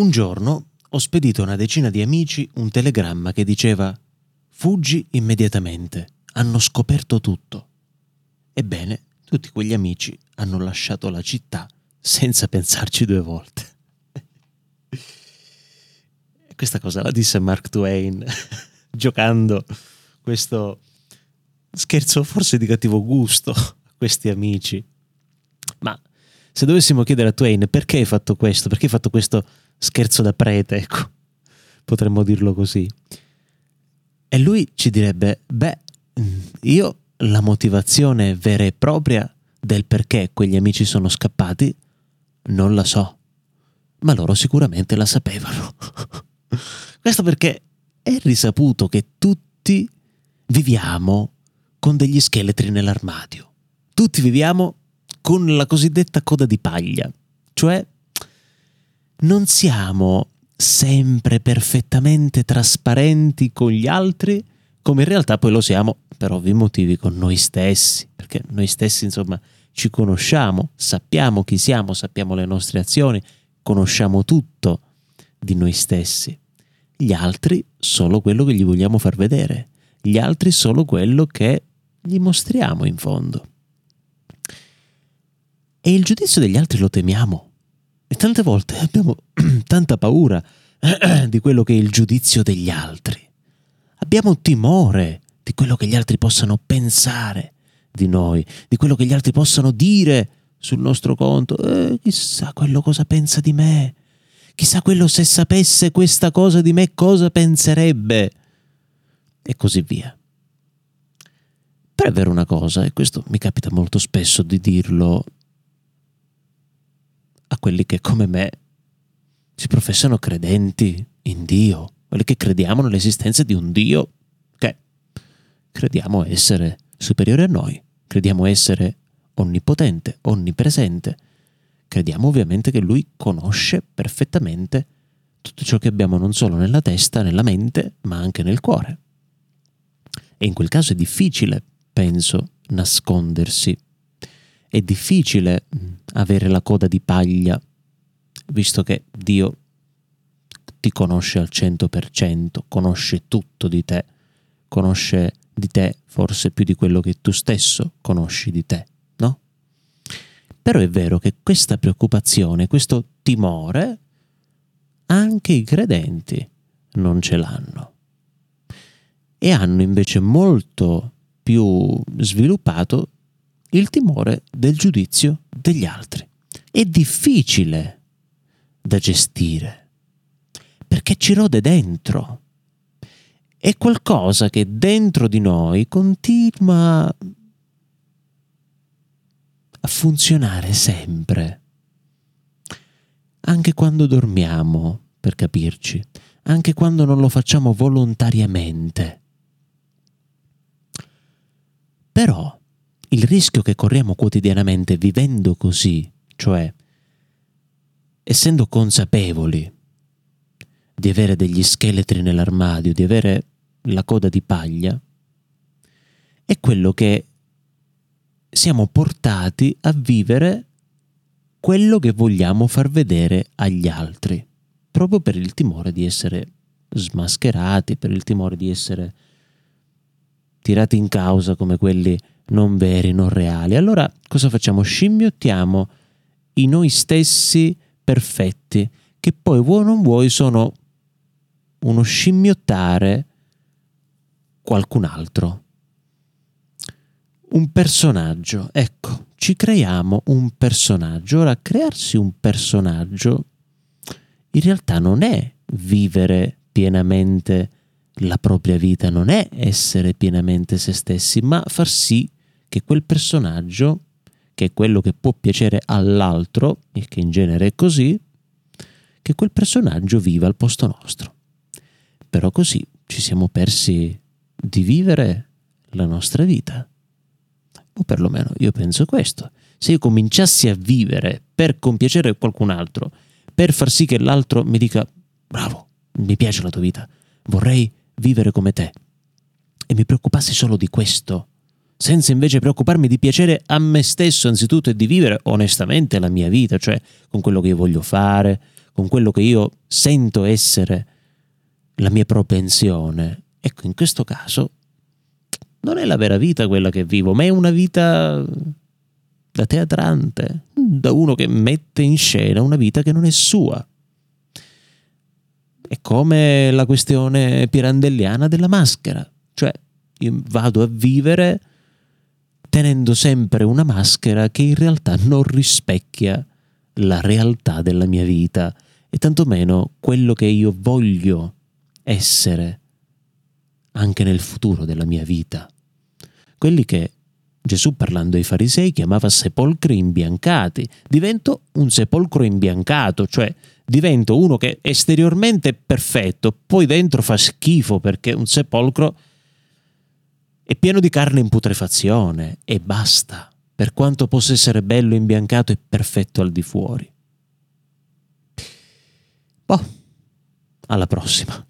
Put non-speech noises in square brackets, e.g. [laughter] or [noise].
Un giorno ho spedito a una decina di amici un telegramma che diceva Fuggi immediatamente, hanno scoperto tutto. Ebbene, tutti quegli amici hanno lasciato la città senza pensarci due volte. [laughs] Questa cosa la disse Mark Twain [laughs] giocando questo scherzo forse di cattivo gusto a questi amici. Ma se dovessimo chiedere a Twain perché hai fatto questo, perché hai fatto questo scherzo da prete, ecco, potremmo dirlo così. E lui ci direbbe, beh, io la motivazione vera e propria del perché quegli amici sono scappati non la so, ma loro sicuramente la sapevano. [laughs] Questo perché è risaputo che tutti viviamo con degli scheletri nell'armadio. Tutti viviamo con la cosiddetta coda di paglia, cioè non siamo sempre perfettamente trasparenti con gli altri, come in realtà poi lo siamo per ovvi motivi con noi stessi, perché noi stessi insomma ci conosciamo, sappiamo chi siamo, sappiamo le nostre azioni, conosciamo tutto di noi stessi. Gli altri solo quello che gli vogliamo far vedere, gli altri solo quello che gli mostriamo in fondo. E il giudizio degli altri lo temiamo. E tante volte abbiamo [clears throat] tanta paura [clears throat] di quello che è il giudizio degli altri. Abbiamo timore di quello che gli altri possano pensare di noi, di quello che gli altri possano dire sul nostro conto. Eh, chissà quello cosa pensa di me. Chissà quello se sapesse questa cosa di me cosa penserebbe. E così via. Però è vero una cosa, e questo mi capita molto spesso di dirlo a quelli che come me si professano credenti in Dio, quelli che crediamo nell'esistenza di un Dio che crediamo essere superiore a noi, crediamo essere onnipotente, onnipresente, crediamo ovviamente che Lui conosce perfettamente tutto ciò che abbiamo non solo nella testa, nella mente, ma anche nel cuore. E in quel caso è difficile penso, nascondersi. È difficile avere la coda di paglia, visto che Dio ti conosce al 100%, conosce tutto di te, conosce di te forse più di quello che tu stesso conosci di te, no? Però è vero che questa preoccupazione, questo timore, anche i credenti non ce l'hanno. E hanno invece molto più sviluppato il timore del giudizio degli altri. È difficile da gestire perché ci rode dentro. È qualcosa che dentro di noi continua a funzionare sempre. Anche quando dormiamo, per capirci, anche quando non lo facciamo volontariamente. Però il rischio che corriamo quotidianamente vivendo così, cioè essendo consapevoli di avere degli scheletri nell'armadio, di avere la coda di paglia, è quello che siamo portati a vivere quello che vogliamo far vedere agli altri, proprio per il timore di essere smascherati, per il timore di essere tirati in causa come quelli non veri, non reali. Allora cosa facciamo? Scimmiottiamo i noi stessi perfetti, che poi vuoi o non vuoi sono uno scimmiottare qualcun altro. Un personaggio, ecco, ci creiamo un personaggio. Ora, crearsi un personaggio in realtà non è vivere pienamente la propria vita non è essere pienamente se stessi, ma far sì che quel personaggio, che è quello che può piacere all'altro, e che in genere è così, che quel personaggio viva al posto nostro. Però così ci siamo persi di vivere la nostra vita. O perlomeno io penso questo. Se io cominciassi a vivere per compiacere qualcun altro, per far sì che l'altro mi dica bravo, mi piace la tua vita, vorrei vivere come te e mi preoccupassi solo di questo, senza invece preoccuparmi di piacere a me stesso anzitutto e di vivere onestamente la mia vita, cioè con quello che io voglio fare, con quello che io sento essere la mia propensione, ecco, in questo caso non è la vera vita quella che vivo, ma è una vita da teatrante, da uno che mette in scena una vita che non è sua. È come la questione pirandelliana della maschera, cioè io vado a vivere tenendo sempre una maschera che in realtà non rispecchia la realtà della mia vita e tantomeno quello che io voglio essere anche nel futuro della mia vita. Quelli che Gesù parlando ai farisei chiamava sepolcri imbiancati. Divento un sepolcro imbiancato, cioè divento uno che esteriormente è perfetto, poi dentro fa schifo perché un sepolcro è pieno di carne in putrefazione e basta, per quanto possa essere bello, imbiancato e perfetto al di fuori. Boh, alla prossima.